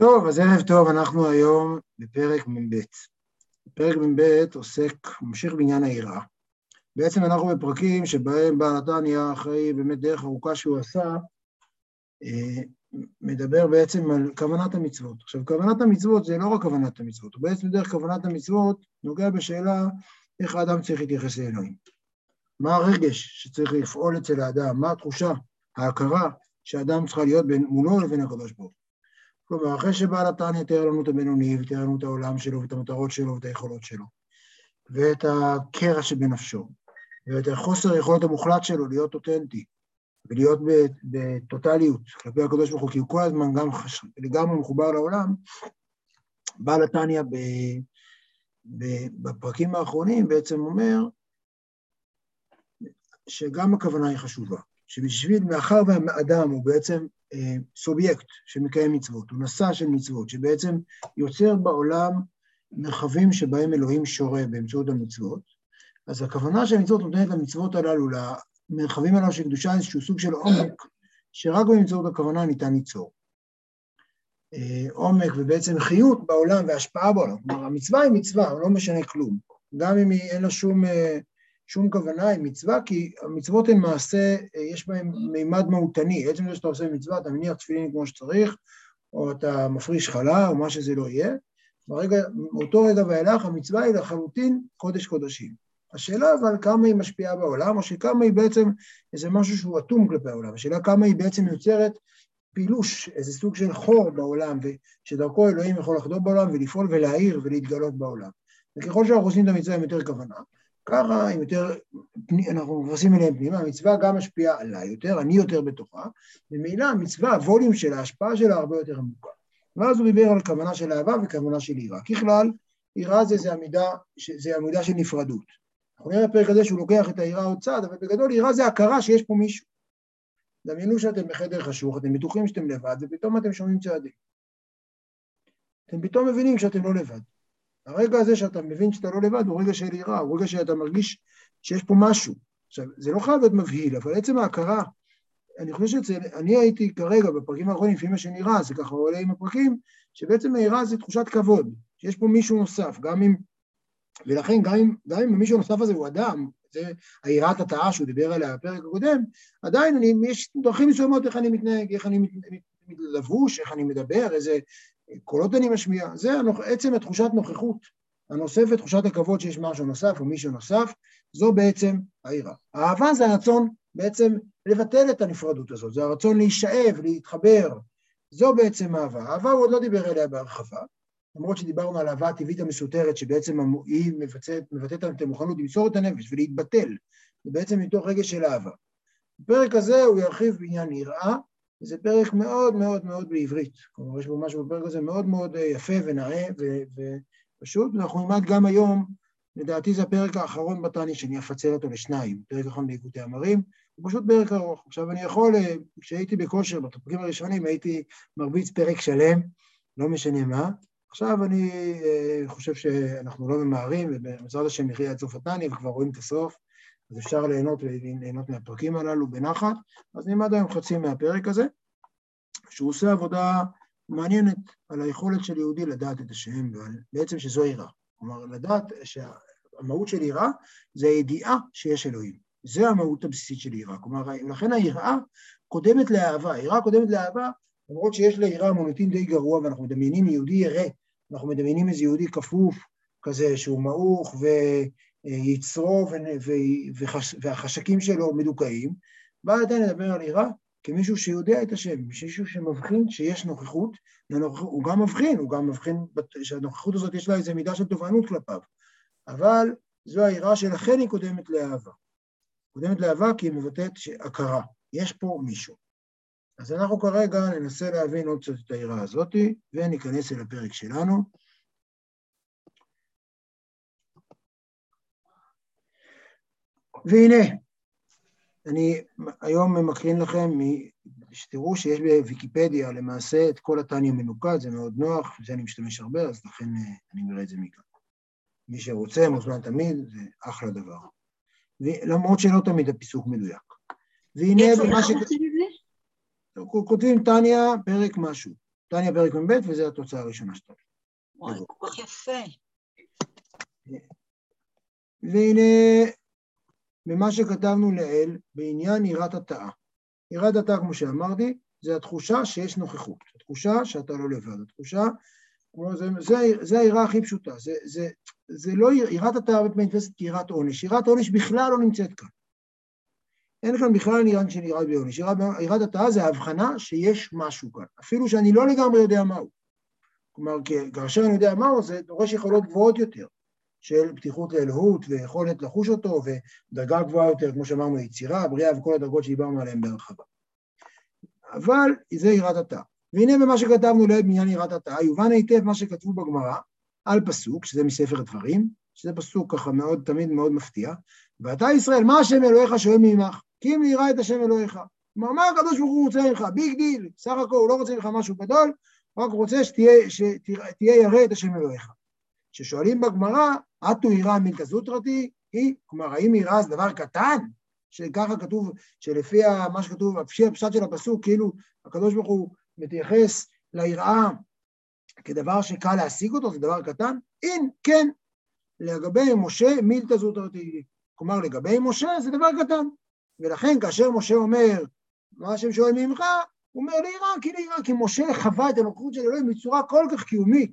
טוב, אז ערב טוב, אנחנו היום בפרק מ"ב. פרק מ"ב עוסק, ממשיך בעניין היראה. בעצם אנחנו בפרקים שבהם בעל התניא, אחרי באמת דרך ארוכה שהוא עשה, אה, מדבר בעצם על כוונת המצוות. עכשיו, כוונת המצוות זה לא רק כוונת המצוות, הוא בעצם דרך כוונת המצוות נוגע בשאלה איך האדם צריך להתייחס לאלוהים. מה הרגש שצריך לפעול אצל האדם, מה התחושה, ההכרה שהאדם צריכה להיות בין מולו לבין הקדוש ברוך כלומר, אחרי שבעל התניא תיאר לנו את הבינוני, ותיאר לנו את העולם שלו, ואת המטרות שלו, ואת היכולות שלו, ואת הקרע שבנפשו, ואת החוסר היכולת המוחלט שלו להיות אותנטי, ולהיות בטוטליות כלפי הקדוש ברוך הוא, כי הוא כל הזמן גם חש... לגמרי מחובר לעולם, בעל התניא ב... ב... בפרקים האחרונים בעצם אומר שגם הכוונה היא חשובה, שבשביל, מאחר והאדם הוא בעצם אה, סובייקט שמקיים מצוות, הוא נשא של מצוות, שבעצם יוצר בעולם מרחבים שבהם אלוהים שורה באמצעות המצוות, אז הכוונה שהמצוות נותנת למצוות הללו, למרחבים הללו של קדושה, איזשהו סוג של עומק, שרק באמצעות הכוונה ניתן ליצור. אה, עומק ובעצם חיות בעולם והשפעה בעולם. כלומר, המצווה היא מצווה, לא משנה כלום. גם אם אין לה שום אה, שום כוונה עם מצווה, כי המצוות הן מעשה, אה, יש בהן מימד מהותני. עצם זה שאתה עושה מצווה, אתה מניח תפילין כמו שצריך, או אתה מפריש חלה, או מה שזה לא יהיה. ברגע, מאותו רגע ואילך המצווה היא לחלוטין קודש קודשים. השאלה אבל כמה היא משפיעה בעולם, או שכמה היא בעצם איזה משהו שהוא אטום כלפי העולם. השאלה כמה היא בעצם יוצרת פילוש, איזה סוג של חור בעולם, ושדרכו אלוהים יכול לחדור בעולם ולפעול ולהאיר ולהתגלות בעולם. וככל שאנחנו עושים את המצווה עם יותר כוונה, ככה, יותר, אנחנו נכנסים אליהם פנימה, המצווה גם משפיעה עליי יותר, אני יותר בתוכה, וממילא המצווה, הווליום של ההשפעה שלה הרבה יותר עמוקה. ואז הוא דיבר על כוונה של אהבה וכוונה של יראה. ככלל, יראה זה, זה עמידה, זה עמידה של נפרדות. אנחנו נראה בפרק הזה שהוא לוקח את היראה עוד צעד, אבל בגדול יראה זה הכרה שיש פה מישהו. דמיינו שאתם בחדר חשוך, אתם בטוחים שאתם לבד, ופתאום אתם שומעים צעדים. אתם פתאום מבינים שאתם לא לבד. הרגע הזה שאתה מבין שאתה לא לבד הוא רגע של יראה, הוא רגע שאתה מרגיש שיש פה משהו. עכשיו, זה לא חייב להיות מבהיל, אבל עצם ההכרה, אני חושב שאני הייתי כרגע בפרקים האחרונים, לפי מה שנראה, זה ככה עולה עם הפרקים, שבעצם היראה זה תחושת כבוד, שיש פה מישהו נוסף, גם אם, ולכן גם אם, גם אם המישהו הנוסף הזה הוא אדם, זה היראת התאה שהוא דיבר עליה בפרק הקודם, עדיין אני, יש דרכים מסוימות איך אני מתנהג, איך אני לבוש, איך אני מדבר, איזה קולות אני משמיע, זה עצם התחושת נוכחות הנוספת, תחושת הכבוד שיש משהו נוסף או מישהו נוסף, זו בעצם היראה. האהבה זה הרצון בעצם לבטל את הנפרדות הזאת, זה הרצון להישאב, להתחבר, זו בעצם אהבה. אהבה הוא עוד לא דיבר עליה בהרחבה, למרות שדיברנו על אהבה הטבעית המסותרת, שבעצם היא מבטאת, מבטאת את המוכנות למסור את הנפש ולהתבטל, זה בעצם מתוך רגש של אהבה. בפרק הזה הוא ירחיב בעניין יראה, זה פרק מאוד מאוד מאוד בעברית, כלומר יש בו משהו בפרק הזה מאוד מאוד אה, יפה ונאה ופשוט, ואנחנו נלמד גם היום, לדעתי זה הפרק האחרון בתניא שאני אפצל אותו לשניים, פרק אחרון בעקבותי אמרים, הוא פשוט פרק ארוך. עכשיו אני יכול, אה, כשהייתי בכושר, בפרקים הראשונים הייתי מרביץ פרק שלם, לא משנה מה, עכשיו אני אה, חושב שאנחנו לא ממהרים, ובעזרת השם נחיה עד סוף התניא וכבר רואים את הסוף, אז אפשר ליהנות וליהנות מהפרקים הללו בנחת, אז נלמד היום חצי מהפרק הזה, שהוא עושה עבודה מעניינת על היכולת של יהודי לדעת את השם, בעצם שזו יראה. כלומר, לדעת שהמהות של יראה זה הידיעה שיש אלוהים. זה המהות הבסיסית של יראה. כלומר, לכן היראה קודמת לאהבה. היראה קודמת לאהבה, למרות שיש ליראה מוניטין די גרוע, ואנחנו מדמיינים יהודי ירא, אנחנו מדמיינים איזה יהודי כפוף כזה שהוא מעוך ו... יצרו והחשקים שלו מדוכאים, בא עדיין לדבר על יראה כמישהו שיודע את השם, מישהו שמבחין שיש נוכחות, הוא גם מבחין, הוא גם מבחין שהנוכחות הזאת יש לה איזו מידה של תובענות כלפיו, אבל זו היראה שלכן היא קודמת לאהבה. קודמת לאהבה כי היא מבטאת הכרה, יש פה מישהו. אז אנחנו כרגע ננסה להבין עוד קצת את היראה הזאת, וניכנס אל הפרק שלנו. והנה, אני היום מקרין לכם, שתראו שיש בוויקיפדיה למעשה את כל התניא מנוקד, זה מאוד נוח, בזה אני משתמש הרבה, אז לכן אה, אני מראה את זה מכאן. מי שרוצה, מוזמן תמיד, זה אחלה דבר. למרות שלא תמיד הפיסוק מדויק. והנה במה ש... כותבים תניא, פרק משהו. תניא פרק מ"ב, וזו התוצאה הראשונה שלנו. וואי, כל כך יפה. והנה, ממה שכתבנו לעיל, בעניין יראת התאה. יראת התאה, כמו שאמרתי, זה התחושה שיש נוכחות, התחושה שאתה לא לבד, התחושה, כמו זה, זה, זה היראה הכי פשוטה, זה, זה, זה לא, יראת התאה הרבה פעמים נתפסת כיראת עונש, יראת עונש בכלל לא נמצאת כאן. אין כאן בכלל עניין של יראת בעונש, יראת התאה זה ההבחנה שיש משהו כאן, אפילו שאני לא לגמרי יודע מהו. כלומר, כאשר אני יודע מהו, זה דורש יכולות גבוהות יותר. של פתיחות לאלוהות ויכולת לחוש אותו ודרגה גבוהה יותר, כמו שאמרנו, יצירה, בריאה וכל הדרגות שדיברנו עליהן בהרחבה. אבל זה יראת התא. והנה במה שכתבנו לעד בעניין יראת התא, יובן היטב מה שכתבו בגמרא על פסוק, שזה מספר הדברים, שזה פסוק ככה מאוד, תמיד מאוד מפתיע, ואתה ישראל, מה השם אלוהיך שואל מעמך? כי אם לירא את השם אלוהיך. כלומר, מה הקדוש ברוך הוא רוצה ממך? big deal, סך הכל הוא לא רוצה ממך משהו גדול, רק רוצה שתהיה, שתהיה ירא את השם אלוהיך. כששואלים בגמרא, אטו יראה מילתא זוטרתא היא, כלומר, האם יראה זה דבר קטן? שככה כתוב, שלפי מה שכתוב, לפי הפשט של הפסוק, כאילו הקדוש ברוך הוא מתייחס ליראה כדבר שקל להשיג אותו, זה דבר קטן? אין, כן. לגבי משה, מילתא זוטרתי. כלומר, לגבי משה זה דבר קטן. ולכן כאשר משה אומר, מה השם שואל ממך, הוא אומר ליראה, כי ליראה, כי משה חווה את הנוכחות של אלוהים בצורה כל כך קיומית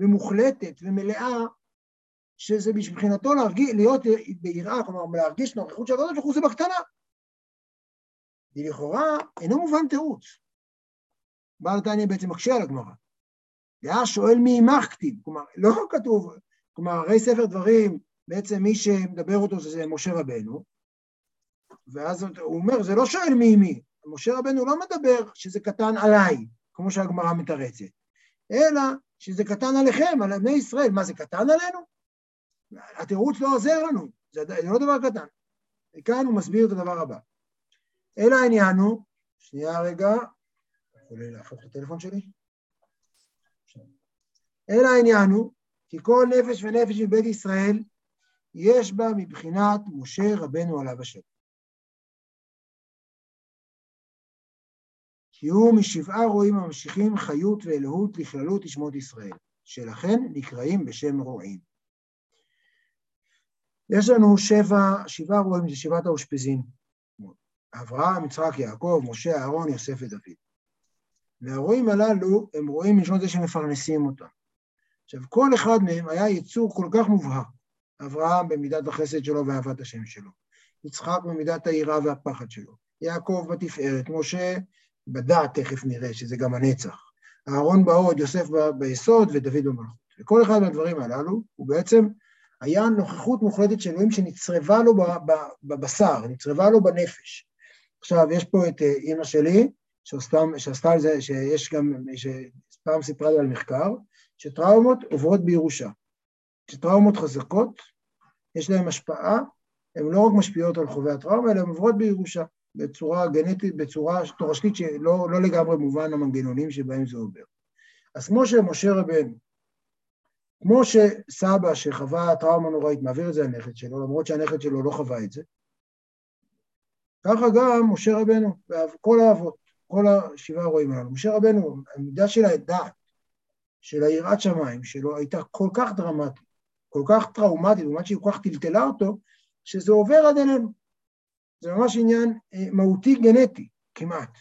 ומוחלטת ומלאה, שזה מבחינתו להרגיש, להיות ביראה, כלומר להרגיש נוכחות של הקדוש ברוך הוא זה בקטנה. לכאורה אינו מובן תירוץ. בעל תניא בעצם מקשה על הגמרא. דעה שואל מי עמך כתיב, כלומר לא כתוב, כלומר הרי ספר דברים, בעצם מי שמדבר אותו זה משה רבנו, ואז הוא אומר, זה לא שואל מי מי, משה רבנו לא מדבר שזה קטן עליי, כמו שהגמרא מתרצת, אלא שזה קטן עליכם, על בני ישראל. מה, זה קטן עלינו? התירוץ לא עוזר לנו, זה, זה לא דבר קטן. וכאן הוא מסביר את הדבר הבא. אלא העניין הוא, שנייה רגע, יכול להפוך את הטלפון שלי? אלא העניין הוא, כי כל נפש ונפש מבית ישראל, יש בה מבחינת משה רבנו עליו השם. כי הוא משבעה רועים הממשיכים חיות ואלוהות לכללות לשמות ישראל, שלכן נקראים בשם רועים. יש לנו שבע, שבעה רועים, זה שבעת האושפזין. אברהם, יצחק, יעקב, משה, אהרון, יוסף ודוד. והרועים הללו הם רועים מלשון זה שמפרנסים אותם. עכשיו, כל אחד מהם היה יצור כל כך מובהק. אברהם במידת החסד שלו ואהבת השם שלו. יצחק במידת היראה והפחד שלו. יעקב בתפארת. משה בדעת תכף נראה שזה גם הנצח. אהרון בהוד, יוסף ביסוד ודוד במלכות. וכל אחד מהדברים הללו הוא בעצם היה נוכחות מוחלטת של אלוהים שנצרבה לו בבשר, נצרבה לו בנפש. עכשיו, יש פה את אה, אימא שלי, שעשתה על זה, שיש גם, שפעם סיפרה לי על מחקר, שטראומות עוברות בירושה. שטראומות חזקות, יש להן השפעה, הן לא רק משפיעות על חווי הטראומה, אלא הן עוברות בירושה. בצורה גנטית, בצורה תורשתית שלא לא לגמרי מובן המנגנונים שבהם זה עובר. אז כמו שמשה רבנו, כמו שסבא שחווה טראומה נוראית מעביר את זה לנכד שלו, למרות שהנכד שלו לא חווה את זה, ככה גם משה רבנו, כל האבות, כל השבעה רואים עלינו. משה רבנו, המידה של הדעת, של היראת שמיים שלו, הייתה כל כך דרמטית, כל כך טראומטית, לעומת שהיא כל כך טלטלה אותו, שזה עובר עד אלינו. זה ממש עניין אה, מהותי גנטי, כמעט.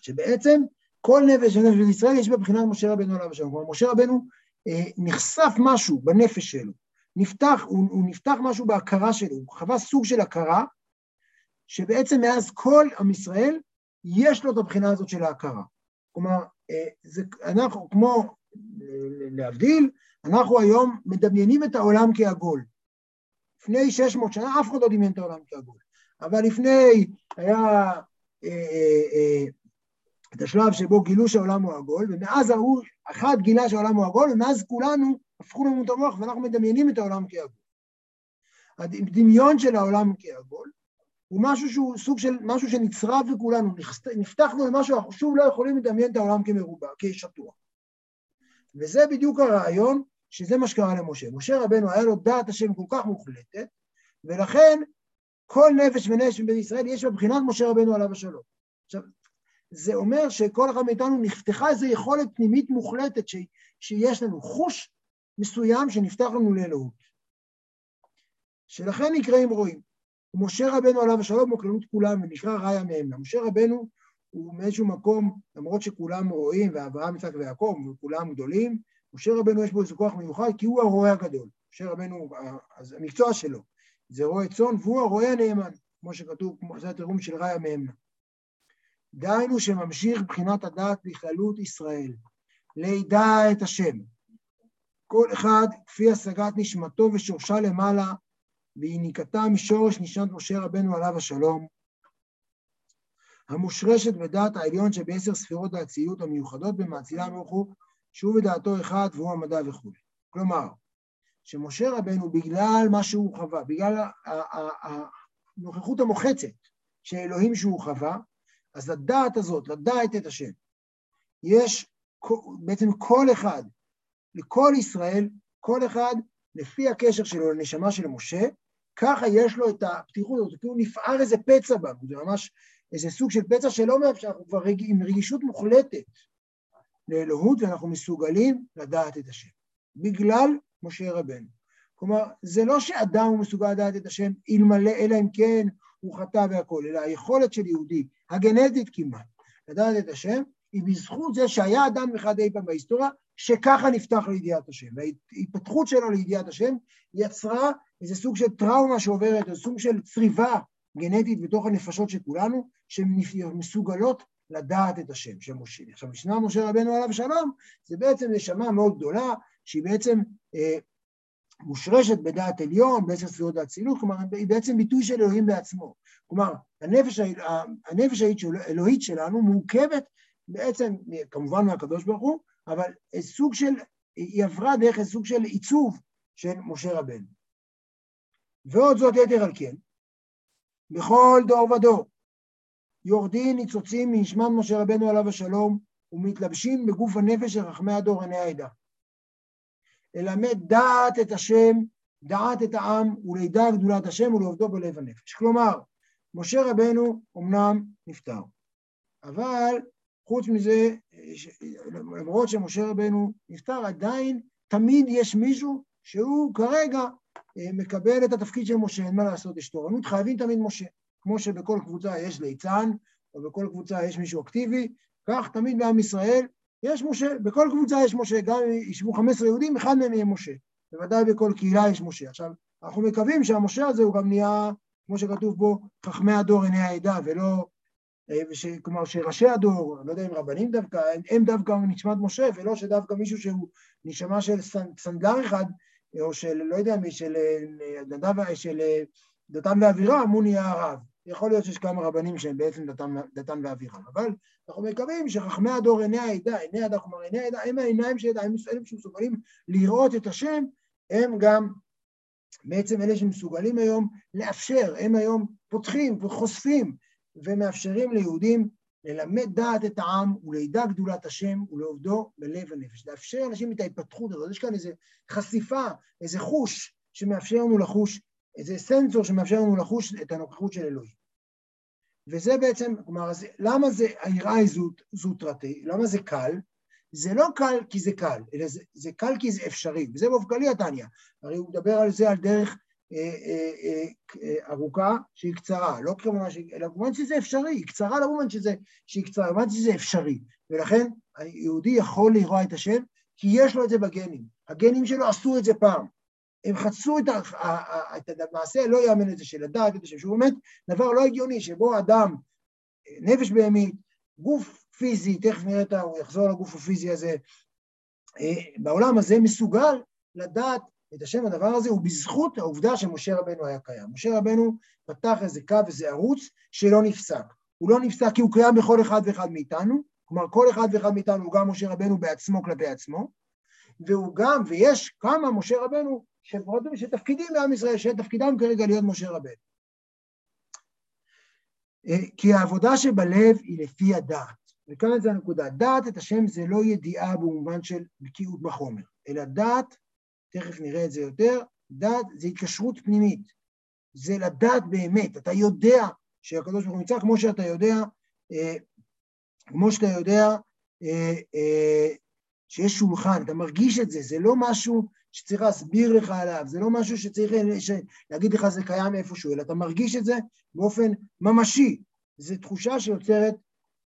שבעצם כל נפש ונפש בישראל יש בה בחינת משה רבנו עליו השלום. כלומר, משה רבנו אה, נחשף משהו בנפש שלו, נפתח, הוא, הוא נפתח משהו בהכרה שלו, הוא חווה סוג של הכרה, שבעצם מאז כל עם ישראל יש לו את הבחינה הזאת של ההכרה. כלומר, אה, זה, אנחנו, כמו להבדיל, אנחנו היום מדמיינים את העולם כעגול. לפני 600 שנה אף אחד לא דמיין את העולם כעגול. אבל לפני היה אה, אה, אה, את השלב שבו גילו שהעולם הוא עגול, ומאז ההוא, אחד גילה שהעולם הוא עגול, ומאז כולנו הפכו לנו את המוח ואנחנו מדמיינים את העולם כעגול. הדמיון של העולם כעגול הוא משהו שהוא סוג של משהו שנצרב בכולנו, נפתחנו למשהו, אנחנו שוב לא יכולים לדמיין את העולם כמרובע, כשטוח. וזה בדיוק הרעיון שזה מה שקרה למשה. משה רבנו היה לו דעת השם כל כך מוחלטת, ולכן כל נפש ונפש בישראל יש בבחינת משה רבנו עליו השלום. עכשיו, זה אומר שכל אחד מאיתנו נפתחה איזו יכולת פנימית מוחלטת ש, שיש לנו, חוש מסוים שנפתח לנו לאלוהות. שלכן נקראים רואים. משה רבנו עליו השלום הוא כללות כולם ונקרא ראיה מהם. משה רבנו הוא מאיזשהו מקום, למרות שכולם רואים, ואברהם, יצחק ויעקב, וכולם גדולים, משה רבנו יש בו איזה כוח מיוחד, כי הוא הרועה הגדול. משה רבנו, אז המקצוע שלו זה רועה צאן, והוא הרועה הנאמן, כמו שכתוב, זה התרגום של ראיה מהמנה. דהיינו שממשיך בחינת הדעת בכללות ישראל, לידע את השם. כל אחד כפי השגת נשמתו ושורשה למעלה, ויניקתה משורש נשמת משה רבנו עליו השלום, המושרשת בדעת העליון שבעשר ספירות האציליות המיוחדות במאצילה הוא, שהוא בדעתו אחד והוא המדע וכו'. כלומר, שמשה רבנו, בגלל מה שהוא חווה, בגלל הנוכחות המוחצת של אלוהים שהוא חווה, אז לדעת הזאת, לדעת את השם, יש בעצם כל אחד, לכל ישראל, כל אחד לפי הקשר שלו לנשמה של משה, ככה יש לו את הפתיחות הזאת, כאילו נפער איזה פצע בנו, זה ממש איזה סוג של פצע שלא מאפשר, אנחנו כבר רג... עם רגישות מוחלטת לאלוהות, ואנחנו מסוגלים לדעת את השם, בגלל משה רבנו. כלומר, זה לא שאדם הוא מסוגל לדעת את השם אלמלא, אלא אם כן הוא חטא והכול, אלא היכולת של יהודי, הגנטית כמעט, לדעת את השם, היא בזכות זה שהיה אדם אחד אי פעם בהיסטוריה, שככה נפתח לידיעת השם. וההתפתחות שלו לידיעת השם יצרה איזה סוג של טראומה שעוברת, איזה סוג של צריבה גנטית בתוך הנפשות של כולנו, שהן מסוגלות לדעת את השם של משה. עכשיו, משנה משה רבנו עליו שלום, זה בעצם נשמה מאוד גדולה, שהיא בעצם אה, מושרשת בדעת עליון, בעשר ספירות האצילות, כלומר, היא בעצם ביטוי של אלוהים בעצמו. כלומר, הנפש, הנפש האלוהית שלנו מורכבת בעצם, כמובן מהקדוש ברוך הוא, אבל סוג של, היא עברה דרך סוג של עיצוב של משה רבנו. ועוד זאת יתר על כן, בכל דור ודור יורדים ניצוצים מנשמת משה רבנו עליו השלום ומתלבשים בגוף הנפש של חכמי הדור עיני העדה. ללמד דעת את השם, דעת את העם, ולידע גדולת השם ולעובדו בלב הנפש. כלומר, משה רבנו אמנם נפטר, אבל חוץ מזה, למרות שמשה רבנו נפטר, עדיין תמיד יש מישהו שהוא כרגע אה, מקבל את התפקיד של משה, אין מה לעשות, יש תורנות, חייבים תמיד משה. כמו שבכל קבוצה יש ליצן, או בכל קבוצה יש מישהו אקטיבי, כך תמיד בעם ישראל יש משה, בכל קבוצה יש משה, גם אם ישבו 15 יהודים, אחד מהם יהיה משה. בוודאי בכל קהילה יש משה. עכשיו, אנחנו מקווים שהמשה הזה הוא גם נהיה, כמו שכתוב בו, חכמי הדור עיני העדה, ולא, אה, וש, כלומר שראשי הדור, לא יודע אם רבנים דווקא, הם דווקא נשמת משה, ולא שדווקא מישהו שהוא נשמה של סנדלר אחד, או של, לא יודע מי, של אה, נדב, של אה, דתן ואבירם, הוא נהיה הרב. יכול להיות שיש כמה רבנים שהם בעצם דתן, דתן ואבירם, אבל אנחנו מקווים שחכמי הדור עיני העדה, עיני העדה, כלומר עיני העדה, הם העיניים של העדה, הם אלה שמסוגלים לראות את השם, הם גם בעצם אלה שמסוגלים היום לאפשר, הם היום פותחים וחושפים ומאפשרים ליהודים ללמד דעת את העם ולידע גדולת השם ולעובדו בלב הנפש. לאפשר לאנשים את ההתפתחות הזאת. יש כאן איזו חשיפה, איזה חוש שמאפשר לנו לחוש, איזה סנסור שמאפשר לנו לחוש את הנוכחות של אלוהים. וזה בעצם, כלומר, למה זה היראה היא זוטרתי? למה זה קל? זה לא קל כי זה קל, אלא זה, זה קל כי זה אפשרי, וזה באופן כללי התניא. הרי הוא מדבר על זה על דרך אה, אה, אה, ארוכה שהיא קצרה, לא כמובן, אלא במובן שזה אפשרי, היא קצרה לא במובן שזה, שהיא קצרה, במובן שזה אפשרי. ולכן היהודי יכול לראות את השם, כי יש לו את זה בגנים. הגנים שלו עשו את זה פעם. הם חצו את, את המעשה הלא יאמן הזה של השם, שהוא באמת דבר לא הגיוני, שבו אדם, נפש בהמית, גוף פיזי, תכף נראה את ה... הוא יחזור לגוף הפיזי הזה, בעולם הזה מסוגל לדעת את השם הדבר הזה הוא בזכות העובדה שמשה רבנו היה קיים. משה רבנו פתח איזה קו, איזה ערוץ שלא נפסק. הוא לא נפסק כי הוא קיים בכל אחד ואחד מאיתנו, כלומר כל אחד ואחד מאיתנו הוא גם משה רבנו בעצמו כלפי עצמו, והוא גם, ויש כמה משה רבנו שתפקידים לעם ישראל, שתפקידם כרגע להיות משה רבנו. אה, כי העבודה שבלב היא לפי הדעת, וכאן זה הנקודה, דעת את השם זה לא ידיעה במובן של בקיאות בחומר, אלא דעת תכף נראה את זה יותר, דעת זה התקשרות פנימית, זה לדעת באמת, אתה יודע שהקדוש ברוך הוא נמצא, כמו שאתה יודע, אה, כמו שאתה יודע, אה, שיש שולחן, אתה מרגיש את זה, זה לא משהו שצריך להסביר לך עליו, זה לא משהו שצריך להגיד לך זה קיים איפשהו, אלא אתה מרגיש את זה באופן ממשי. זו תחושה שיוצרת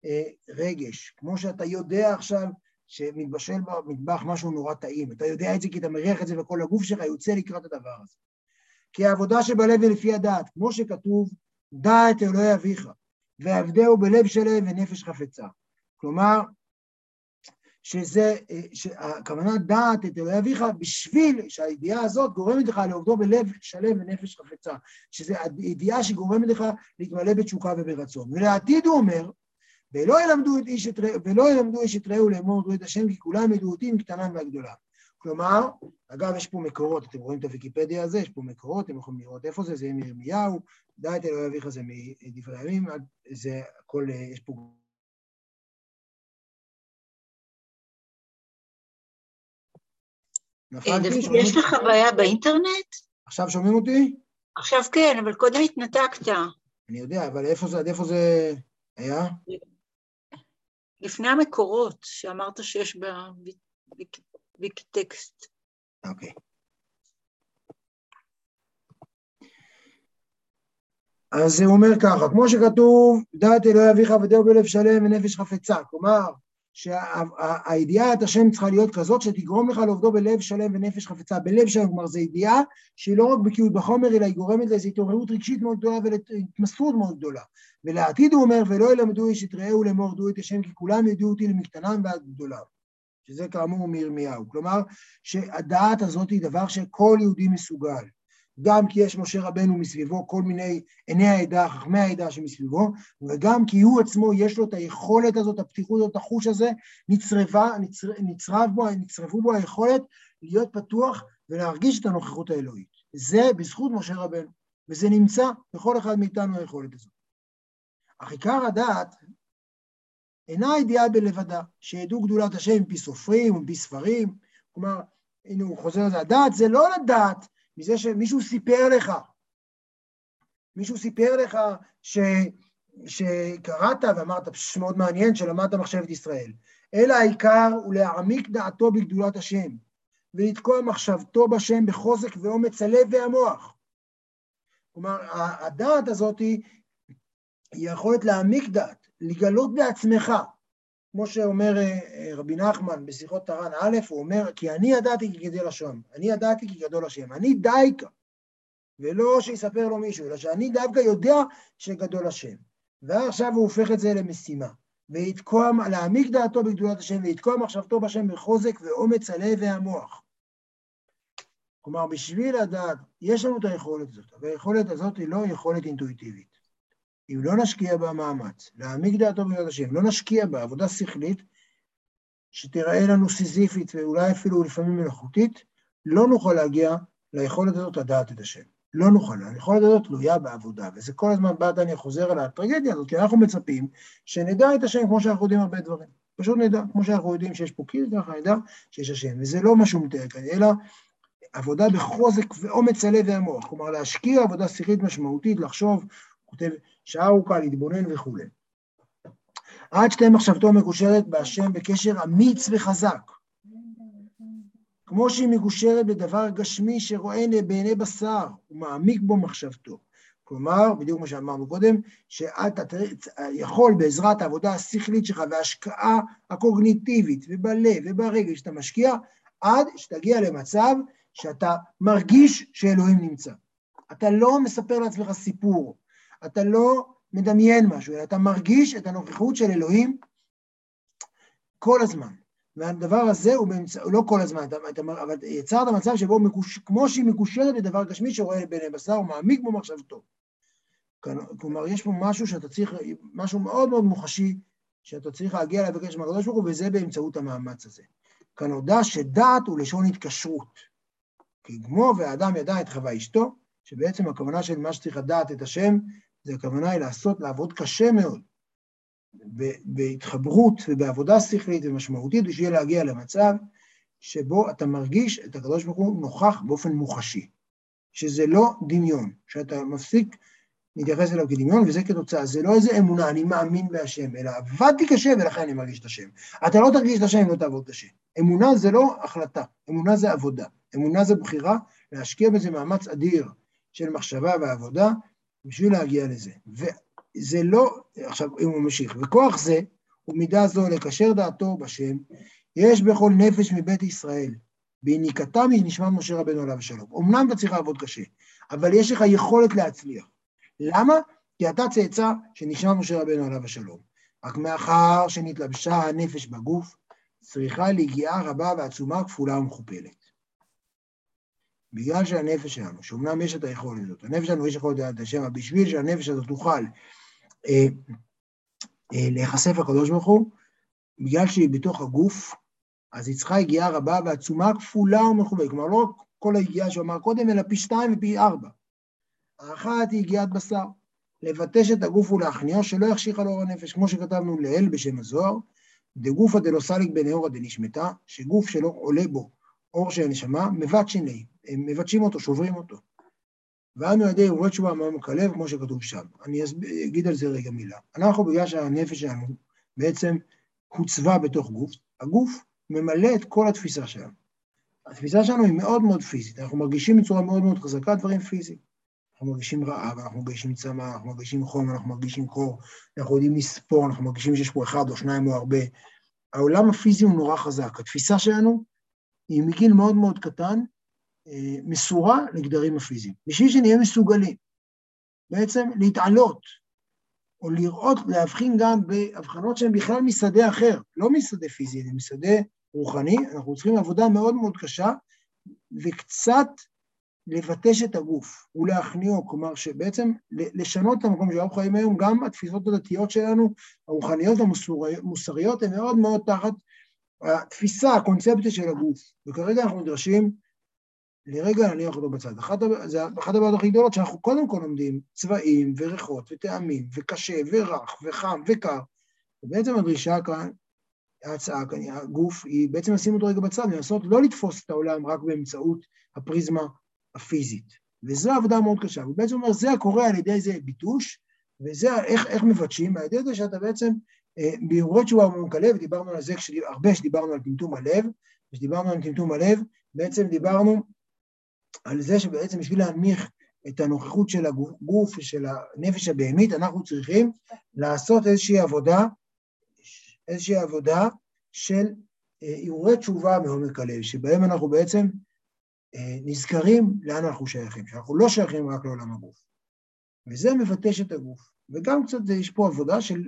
אה, רגש, כמו שאתה יודע עכשיו שמתבשל במטבח משהו נורא טעים, אתה יודע את זה כי אתה מריח את זה וכל הגוף שלך יוצא לקראת הדבר הזה. כי העבודה שבלב ולפי הדעת, כמו שכתוב, דע את אלוהי אביך, ועבדהו בלב שלם ונפש חפצה. כלומר, שזה, הכוונה דעת את אלוהי אביך בשביל שהידיעה הזאת גורמת לך לעובדו בלב שלם ונפש חפצה, שזו הידיעה שגורמת לך להתמלא בתשוקה וברצון. ולעתיד הוא אומר, ולא ילמדו את איש את ולא ילמדו איש את רעהו לאמור דעו את השם, כי כולם ידעו אותי מקטנם והגדולה. כלומר, אגב, יש פה מקורות, אתם רואים את הוויקיפדיה הזה, יש פה מקורות, אתם יכולים לראות איפה זה, זה מירמיהו, דע את אלוהי אביך זה מדברי הימים, זה הכל, יש פה נפלתי, שומעים יש לך בעיה באינטרנט? עכשיו שומעים אותי? עכשיו כן, אבל קודם התנתקת. אני יודע, אבל איפה זה, עד איפה זה היה? לפני המקורות, שאמרת שיש בוויקיטקסט. אוקיי. אז הוא אומר ככה, כמו שכתוב, דעת אלוהי אביך ודאו בלב שלם ונפש חפצה. כלומר, שהידיעה את השם צריכה להיות כזאת שתגרום לך לעובדו בלב שלם ונפש חפצה, בלב שלם, כלומר זו ידיעה שהיא לא רק בקיאות בחומר, אלא היא גורמת לאיזו התעוררות רגשית מאוד גדולה ולהתמסרות מאוד גדולה. ולעתיד הוא אומר, ולא ילמדו איש את רעהו לאמור דעו את השם, כי כולם ידעו אותי למקטנם ועד גדוליו. שזה כאמור מירמיהו. כלומר, שהדעת הזאת היא דבר שכל יהודי מסוגל. גם כי יש משה רבנו מסביבו כל מיני עיני העדה, חכמי העדה שמסביבו, וגם כי הוא עצמו יש לו את היכולת הזאת, הפתיחות הזאת, החוש הזה, נצרבה, נצר, נצרב בו, נצרבו בו היכולת להיות פתוח ולהרגיש את הנוכחות האלוהית. זה בזכות משה רבנו, וזה נמצא בכל אחד מאיתנו היכולת הזאת. אך עיקר הדעת אינה ידיעה בלבדה, שידעו גדולת השם מפי סופרים ומפי ספרים, כלומר, הנה הוא חוזר לזה, הדעת זה לא לדעת מזה שמישהו סיפר לך, מישהו סיפר לך ש, שקראת ואמרת, פשוט מאוד מעניין שלמדת מחשבת ישראל, אלא העיקר הוא להעמיק דעתו בגדולת השם, ולתקוע מחשבתו בשם בחוזק ואומץ הלב והמוח. כלומר, הדעת הזאת היא יכולת להעמיק דעת, לגלות בעצמך, כמו שאומר אה, אה, רבי נחמן בשיחות טרן א', הוא אומר, כי אני ידעתי כי גדל השם, אני ידעתי כי גדול השם, אני דייקה, ולא שיספר לו מישהו, אלא שאני דווקא יודע שגדול השם. ועכשיו הוא הופך את זה למשימה, ויתקוע, להעמיק דעתו בגדולת השם, ויתקוע מחשבתו בשם בחוזק ואומץ הלב והמוח. כלומר, בשביל לדעת, יש לנו את היכולת הזאת, והיכולת הזאת היא לא יכולת אינטואיטיבית. אם לא נשקיע בה מאמץ, להעמיק דעתו ביד השם, לא נשקיע בה עבודה שכלית, שתיראה לנו סיזיפית ואולי אפילו לפעמים מלאכותית, לא נוכל להגיע ליכולת הזאת לדעת את השם. לא נוכל, היכולת הזאת תלויה בעבודה, וזה כל הזמן בא דניה חוזר על הטרגדיה הזאת, כי אנחנו מצפים שנדע את השם כמו שאנחנו יודעים הרבה דברים. פשוט נדע, כמו שאנחנו יודעים שיש פה קיר, ככה נדע שיש השם, וזה לא מה מתאר כאן, אלא עבודה בחוזק ואומץ הלב והמוח, כלומר להשקיע עבודה שכלית משמעותית, לחשוב, כותב שעה ארוכה להתבונן וכולי. עד שתהיה מחשבתו מקושרת בהשם בקשר אמיץ וחזק. כמו שהיא מקושרת בדבר גשמי שרואה בעיני בשר ומעמיק בו מחשבתו. כלומר, בדיוק מה שאמרנו קודם, שאתה יכול בעזרת העבודה השכלית שלך וההשקעה הקוגניטיבית ובלב וברגש שאתה משקיע, עד שתגיע למצב שאתה מרגיש שאלוהים נמצא. אתה לא מספר לעצמך סיפור, אתה לא מדמיין משהו, אלא אתה מרגיש את הנוכחות של אלוהים כל הזמן. והדבר הזה הוא באמצע, לא כל הזמן, אתה, אתה, אבל יצרת מצב שבו, מקוש, כמו שהיא מקושרת לדבר גשמי שרואה בעיני בשר, הוא מעמיק בו מחשבתו. כלומר, יש פה משהו שאתה צריך, משהו מאוד מאוד מוחשי, שאתה צריך להגיע לבקש מהקדוש ברוך הוא, וזה באמצעות המאמץ הזה. כאן הודע שדעת הוא לשון התקשרות. כי כמו והאדם ידע את חווה אשתו, שבעצם הכוונה של מה שצריך לדעת את השם, זה הכוונה היא לעשות, לעבוד קשה מאוד, בהתחברות ובעבודה שכלית ומשמעותית, בשביל להגיע למצב שבו אתה מרגיש את הקדוש ברוך הוא נוכח באופן מוחשי, שזה לא דמיון, שאתה מפסיק נתייחס אליו כדמיון, וזה כתוצאה, זה לא איזה אמונה, אני מאמין בהשם, אלא עבדתי קשה ולכן אני מרגיש את השם. אתה לא תרגיש את השם אם לא תעבוד קשה. אמונה זה לא החלטה, אמונה זה עבודה. אמונה זה בחירה להשקיע בזה מאמץ אדיר של מחשבה ועבודה בשביל להגיע לזה. וזה לא, עכשיו אם הוא ממשיך, וכוח זה, ומידה זו לקשר דעתו בשם, יש בכל נפש מבית ישראל, בהניקתה מנשמת משה רבנו עליו השלום. אמנם אתה צריך לעבוד קשה, אבל יש לך יכולת להצליח. למה? כי אתה צאצא שנשמע משה רבנו עליו השלום. רק מאחר שנתלבשה הנפש בגוף, צריכה ליגיעה רבה ועצומה כפולה ומכופלת. בגלל שהנפש שלנו, שאומנם יש את היכולת הזאת, הנפש שלנו יש יכולת לדעת השם, אבל בשביל שהנפש הזאת תוכל אה, אה, להיחשף לקדוש ברוך הוא, בגלל שהיא בתוך הגוף, אז היא צריכה יגיעה רבה ועצומה כפולה ומכופלת. כלומר, לא כל היגיעה שהוא אמר קודם, אלא פי שתיים ופי ארבע. האחת היא יגיעת בשר, לבטש את הגוף ולהכניעו שלא יחשיך על אור הנפש, כמו שכתבנו לאל בשם הזוהר, דגופא דלא סליק בנאורא דנשמתה, שגוף שלא עולה בו אור של הנשמה, מבטשין לי, הם מבטשים אותו, שוברים אותו. ואנו ידי יורד תשובה מעומק הלב, כמו שכתוב שם. אני אגיד על זה רגע מילה. אנחנו, בגלל שהנפש שלנו בעצם הוצבה בתוך גוף, הגוף ממלא את כל התפיסה שלנו. התפיסה שלנו היא מאוד מאוד פיזית, אנחנו מרגישים בצורה מאוד מאוד חזקה דברים פיזיים. אנחנו מרגישים רעב, אנחנו מרגישים צמא, אנחנו מרגישים חום, אנחנו מרגישים קור, אנחנו יודעים לספור, אנחנו מרגישים שיש פה אחד או שניים או הרבה. העולם הפיזי הוא נורא חזק. התפיסה שלנו היא מגיל מאוד מאוד קטן, אה, מסורה לגדרים הפיזיים. בשביל שנהיה מסוגלים בעצם להתעלות, או לראות, להבחין גם בהבחנות שהן בכלל משדה אחר, לא משדה פיזי, אלא משדה רוחני, אנחנו צריכים עבודה מאוד מאוד קשה, וקצת לבטש את הגוף ולהכניעו, כלומר שבעצם לשנות את המקום שאנחנו חיים היום, גם התפיסות הדתיות שלנו, הרוחניות המוסריות, הן מאוד מאוד תחת התפיסה, הקונספציה של הגוף, וכרגע אנחנו נדרשים לרגע להניח אותו בצד. אחת, אחת הבעיות הכי גדולות, שאנחנו קודם כל לומדים צבעים וריחות וטעמים, וקשה ורך וחם וקר, ובעצם הדרישה כאן, ההצעה כאן, הגוף, היא בעצם לשים אותו רגע בצד, ולנסות לא לתפוס את העולם רק באמצעות הפריזמה הפיזית. וזו עבודה מאוד קשה. הוא בעצם אומר, זה הקורה על ידי זה ביטוש, וזה איך, איך מבטשים, על ידי זה שאתה בעצם, אה, ביורי תשובה ומעומק הלב, דיברנו על זה כשדיב, הרבה שדיברנו על טמטום הלב, כשדיברנו על טמטום הלב, בעצם דיברנו על זה שבעצם בשביל להנמיך את הנוכחות של הגוף ושל הנפש הבהמית, אנחנו צריכים לעשות איזושהי עבודה, איזושהי עבודה של הרהורי תשובה מעומק הלב, שבהם אנחנו בעצם אה, נזכרים לאן אנחנו שייכים, שאנחנו לא שייכים רק לעולם הגוף. וזה מבטש את הגוף. וגם קצת יש פה עבודה של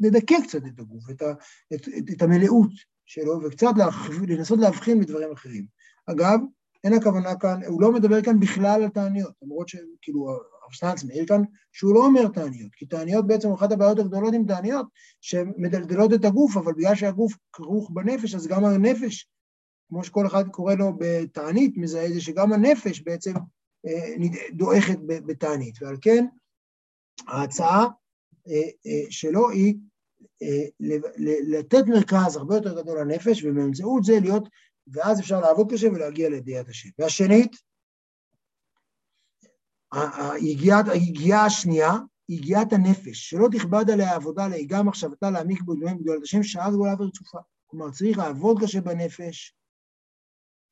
לדכא קצת את הגוף, את, ה, את, את, את המלאות שלו, וקצת להכ, לנסות להבחין בדברים אחרים. אגב, אין הכוונה כאן, הוא לא מדבר כאן בכלל על תעניות, למרות שכאילו שטנץ מעיר כאן שהוא לא אומר תעניות, כי תעניות בעצם אחת הבעיות הגדולות עם תעניות, שהן מדלדלות את הגוף, אבל בגלל שהגוף כרוך בנפש, אז גם הנפש, כמו שכל אחד קורא לו בתענית, מזהה את זה שגם הנפש בעצם אה, דועכת בתענית, ועל כן ההצעה אה, אה, שלו היא לתת מרכז הרבה יותר גדול לנפש, ובאמצעות זה להיות ואז אפשר לעבוד קשה ולהגיע לידיעת השם. והשנית, היגיעה השנייה, יגיעת הנפש, שלא תכבד עליה עבודה להיגע מחשבתה להעמיק בו דברים גדולת השם, שעה גדולה ורצופה. כלומר, צריך לעבוד קשה בנפש,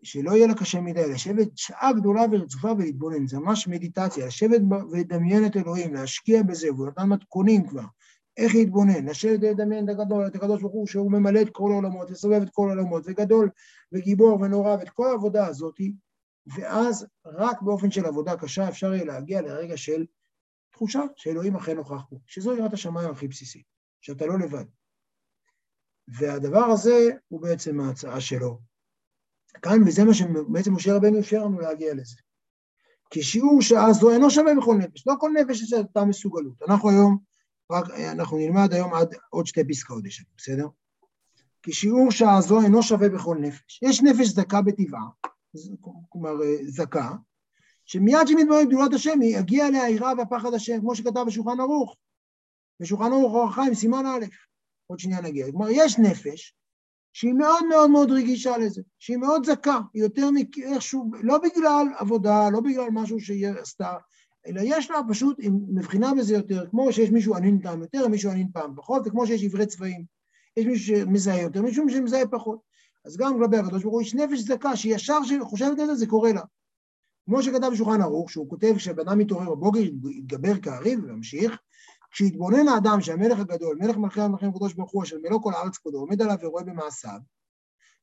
שלא יהיה לה קשה מדי, לשבת שעה גדולה ורצופה ולהתבונן, זה ממש מדיטציה, לשבת ולדמיין את אלוהים, להשקיע בזה, והוא נתן מתכונים כבר, איך להתבונן, לשבת ולדמיין את הגדול, את הקדוש ברוך הוא, שהוא ממלא את כל העולמות, וסובב את כל העולמות, וגדול, וגיבור, ונורא, ואת כל העבודה הזאת, ואז רק באופן של עבודה קשה אפשר יהיה להגיע לרגע של תחושה שאלוהים אכן נוכח פה, שזו יראת השמיים הכי בסיסית, שאתה לא לבד. והדבר הזה הוא בעצם ההצעה שלו כאן, וזה מה שבעצם משה רבנו אפשר לנו להגיע לזה. כי שיעור שעה זו אינו שווה בכל נפש, לא כל נפש יש את אותה מסוגלות. אנחנו היום רק אנחנו נלמד היום עד עוד שתי פסקאות יש לנו, בסדר? כי שיעור שעה זו אינו שווה בכל נפש. יש נפש זכה בטבעה, כלומר זכה, שמיד שמתברר גדולת השם, היא יגיע אליה היראה והפחד השם, כמו שכתב בשולחן ערוך. בשולחן ערוך אור החיים, סימן א', עוד שנייה נגיע. כלומר, יש נפש שהיא מאוד מאוד מאוד רגישה לזה, שהיא מאוד זכה, היא יותר מאיכשהו, לא בגלל עבודה, לא בגלל משהו שהיא עשתה, אלא יש לה פשוט, אם מבחינה בזה יותר, כמו שיש מישהו ענין פעם יותר, מישהו ענין פעם פחות, וכמו שיש עברי צבעים. יש מישהו שמזהה יותר, מישהו שמזהה פחות. אז גם כלפי הקדוש ברוך הוא יש נפש צדקה, שישר שחושבת על זה, זה קורה לה. כמו שכתב בשולחן ערוך, שהוא כותב כשבן אדם מתעורר בבוקר, יתגבר כאריב וממשיך, כשיתבונן האדם שהמלך הגדול, מלך מלכי המלכים הקדוש ברוך הוא, אשר מלוא כל הארץ כבודו, עומד עליו ורואה במעשיו,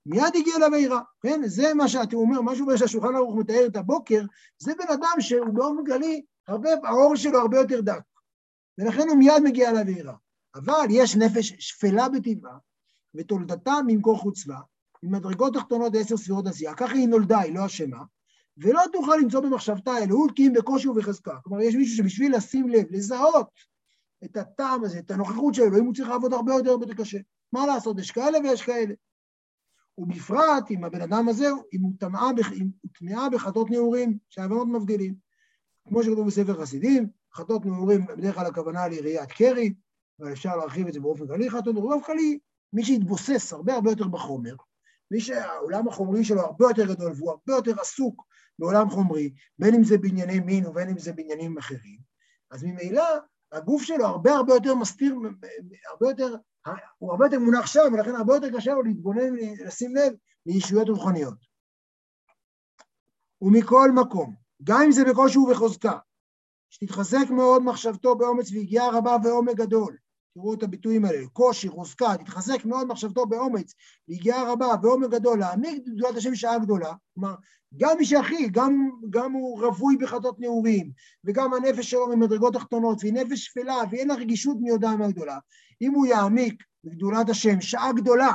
מיד הגיע אליו היראה, כן? זה מה שאתה אומר, משהו שהשולחן ערוך מתאר את הבוקר, זה בן אדם שהוא באופן כללי, הרבה, האור שלו הרבה יותר דק, ולכן הוא מיד מגיע אליו היראה. אבל יש נפש שפלה בטבעה, ותולדתה ממקור חוצבה, ממדרגות תחתונות עשר ספירות עשייה, ככה היא נולדה, היא לא אשמה, ולא תוכל למצוא במחשבתה אלוהות כי אם בקושי ובחזקה. כלומר, יש מישהו שבשביל לשים לב, לזהות את הטעם הזה, את הנוכחות של אלוהים, הוא צריך לעבוד הרבה יותר הרבה יותר קשה. מה לעשות, יש כאלה ויש כאלה. ובפרט אם הבן אדם הזה, אם הוא טמאה בחטאות נעורים, שהבנות מבדילים. כמו שכתוב בספר חסידים, חטאות נעורים, בדרך כלל הכוונה לעיריית קרי, אבל אפשר להרחיב את זה באופן כללי, חטאות נעורים כללי, מי שהתבוסס הרבה הרבה יותר בחומר, מי שהעולם החומרי שלו הרבה יותר גדול והוא הרבה יותר עסוק בעולם חומרי, בין אם זה בענייני מין ובין אם זה בעניינים אחרים, אז ממילא הגוף שלו הרבה הרבה יותר מסתיר, הרבה יותר, הוא הרבה יותר מונח שם, ולכן הרבה יותר קשה לו להתבונן, לשים לב לישויות רוחניות. ומכל מקום, גם אם זה בקושי ובחוזקה, שתתחזק מאוד מחשבתו באומץ ויגיעה רבה ועומק גדול, תראו את הביטויים האלה, קושי, חוזקה, תתחזק מאוד מחשבתו באומץ, ביגיעה רבה ועומק גדול, להעמיק גדולת השם שעה גדולה, כלומר, גם מי שהכי, גם, גם הוא רווי בחטאות נעורים, וגם הנפש שלו ממדרגות תחתונות, והיא נפש שפלה, ואין לה רגישות מי יודע מה גדולה, אם הוא יעמיק בגדולת השם שעה גדולה,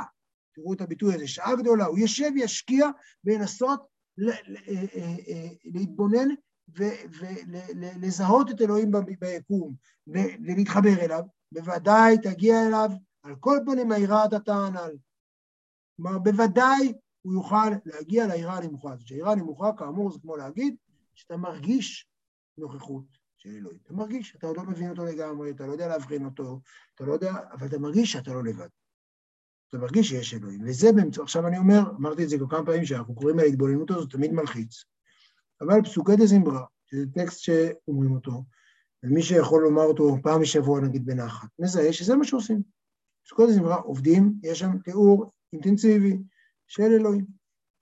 תראו את הביטוי הזה, שעה גדולה, הוא יושב, ישקיע, וינסות אה, אה, אה, להתבונן ולזהות את אלוהים ביקום ולהתחבר אליו, בוודאי תגיע אליו על כל פנים היראת התענל. כלומר, בוודאי הוא יוכל להגיע ליראה הנמוכה הזאת. שהיראה הנמוכה, כאמור, זה כמו להגיד שאתה מרגיש נוכחות של אלוהים. אתה מרגיש, אתה עוד לא מבין אותו לגמרי, אתה לא יודע להבחין אותו, אתה לא יודע, אבל אתה מרגיש שאתה לא לבד. אתה מרגיש שיש אלוהים. וזה באמצעות, עכשיו אני אומר, אמרתי את זה כמה פעמים, שאנחנו קוראים על ההתבוננות הזאת, תמיד מלחיץ. אבל פסוקי דזמרה, שזה טקסט שאומרים אותו, ומי שיכול לומר אותו פעם בשבוע נגיד בנחת, מזהה שזה מה שעושים. פסוקי דזמרה עובדים, יש שם תיאור אינטנסיבי של אלוהים.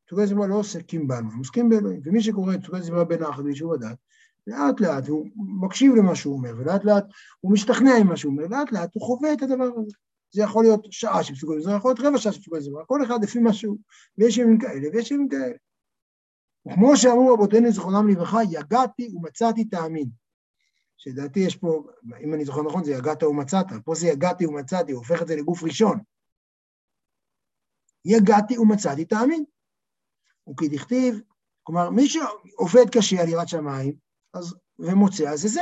פסוקי דזמרה לא עוסקים בנו, הם עוסקים באלוהים. ומי שקורא את פסוקי דזמרה בנחת ביישוב הדת, לאט לאט הוא מקשיב למה שהוא אומר, ולאט לאט הוא משתכנע עם מה שהוא אומר, לאט לאט הוא חווה את הדבר הזה. זה יכול להיות שעה של פסוקי דזמרה, יכול להיות רבע שעה של פסוקי דזמרה, כל אחד לפי משהו, ויש ימים כאלה ויש ימים כאלה. וכמו שאמרו רבותינו זכרונם לברכה, יגעתי ומצאתי תאמין. שלדעתי יש פה, אם אני זוכר נכון, זה יגעת ומצאת, פה זה יגעתי ומצאתי, הוא הופך את זה לגוף ראשון. יגעתי ומצאתי תאמין. וכדכתיב, כלומר, מי שעובד קשה על יראת שמיים, אז, ומוצא, אז זה זה.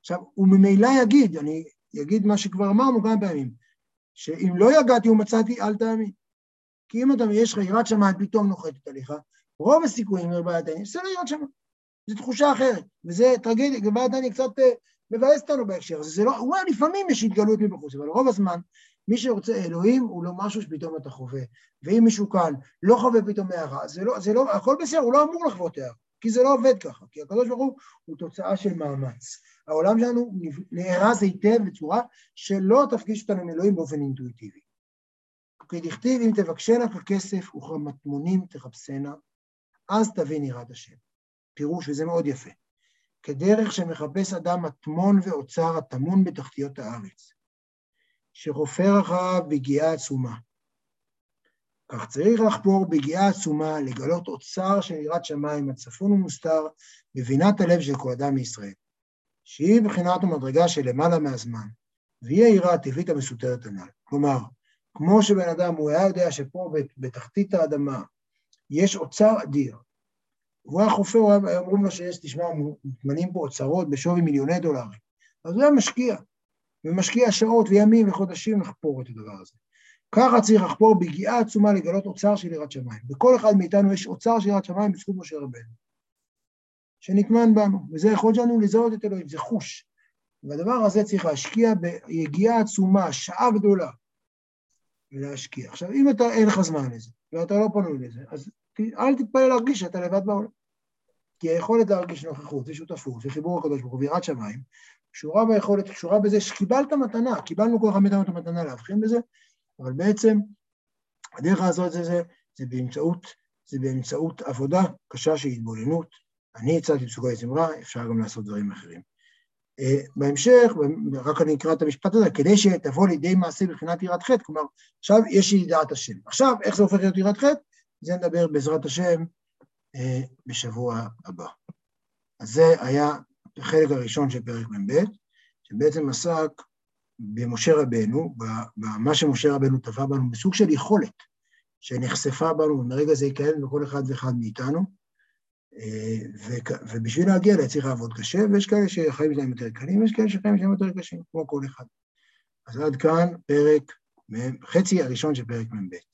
עכשיו, הוא ממילא יגיד, אני אגיד מה שכבר אמרנו כמה פעמים, שאם לא יגעתי ומצאתי, אל תאמין. כי אם אתה, יש לך יראת שמיים, פתאום נוחתת עליך, רוב הסיכויים לבעיית העניין, זה לא יראת שמיים. זו תחושה אחרת, וזה טרגדיה, ובעיית העניין קצת אה, מבאס אותנו בהקשר הזה. זה לא, אולי לפעמים יש התגלות מבחוץ, אבל רוב הזמן, מי שרוצה אלוהים הוא לא משהו שפתאום אתה חווה. ואם מישהו כאן לא חווה פתאום הערה, זה לא, זה לא, הכל בסדר, הוא לא אמור לחוות הערה, כי זה לא עובד ככה, כי הקדוש ברוך הוא הוא תוצאה של מאמץ. העולם שלנו נארז היטב בצורה שלא תפגיש אותנו עם אלוהים באופן אינטואיטיבי. כדכתיב אם תבקשנה ככסף וכמטמונים תחפשנה, אז תבין יראת השם. פירוש, וזה מאוד יפה. כדרך שמחפש אדם מטמון ואוצר הטמון בתחתיות הארץ, שחופר אחריו בגיאה עצומה. כך צריך לחפור בגיאה עצומה, לגלות אוצר של יראת שמיים הצפון ומוסתר בבינת הלב של כל אדם מישראל, שהיא בחינת המדרגה של למעלה מהזמן, והיא היראה הטבעית המסותרת הנ"ל. כלומר, כמו שבן אדם, הוא היה יודע שפה בתחתית האדמה יש אוצר אדיר, והוא היה חופר, אומרים לו שיש, תשמע, מתמנים פה אוצרות בשווי מיליוני דולרים. אז הוא היה משקיע, ומשקיע שעות וימים וחודשים לחפור את הדבר הזה. ככה צריך לחפור בגיאה עצומה לגלות אוצר של יראת שמיים. בכל אחד מאיתנו יש אוצר של יראת שמיים בזכות משה רבנו, שנטמן בנו, וזה יכול שלנו לזהות את אלוהים, זה חוש. והדבר הזה צריך להשקיע ביגיעה עצומה, שעה גדולה, ולהשקיע. עכשיו, אם אתה, אין לך זמן לזה, ואתה לא פנוי לזה, אז אל תתפלל להרגיש שאתה לבד בעולם. כי היכולת להרגיש נוכחות ושותפות וחיבור הקדוש ברוך הוא ויראת שמיים, קשורה ביכולת, קשורה בזה שקיבלת מתנה, קיבלנו כל אחד מאיתנו את המתנה להבחין בזה, אבל בעצם הדרך לעשות את זה, זה באמצעות, זה באמצעות עבודה קשה של התבוננות. אני הצעתי פסוקי זמרה, אפשר גם לעשות דברים אחרים. אה, בהמשך, רק אני אקרא את המשפט הזה, כדי שתבוא לידי מעשה מבחינת יראת חטא, כלומר, עכשיו יש לי ידעת השם. עכשיו, איך זה הופך להיות יראת חטא? זה נדבר בעזרת השם אה, בשבוע הבא. אז זה היה החלק הראשון של פרק מ"ב, שבעצם עסק במשה רבנו, במה שמשה רבנו טבע בנו, בסוג של יכולת שנחשפה בנו, ומרגע זה יקיים בכל אחד ואחד מאיתנו, ובשביל להגיע לזה צריך לעבוד קשה, ויש כאלה שחיים שלהם יותר קלים, ויש כאלה שחיים שלהם יותר קשים, כמו כל אחד. אז עד כאן פרק, חצי הראשון של פרק מ"ב.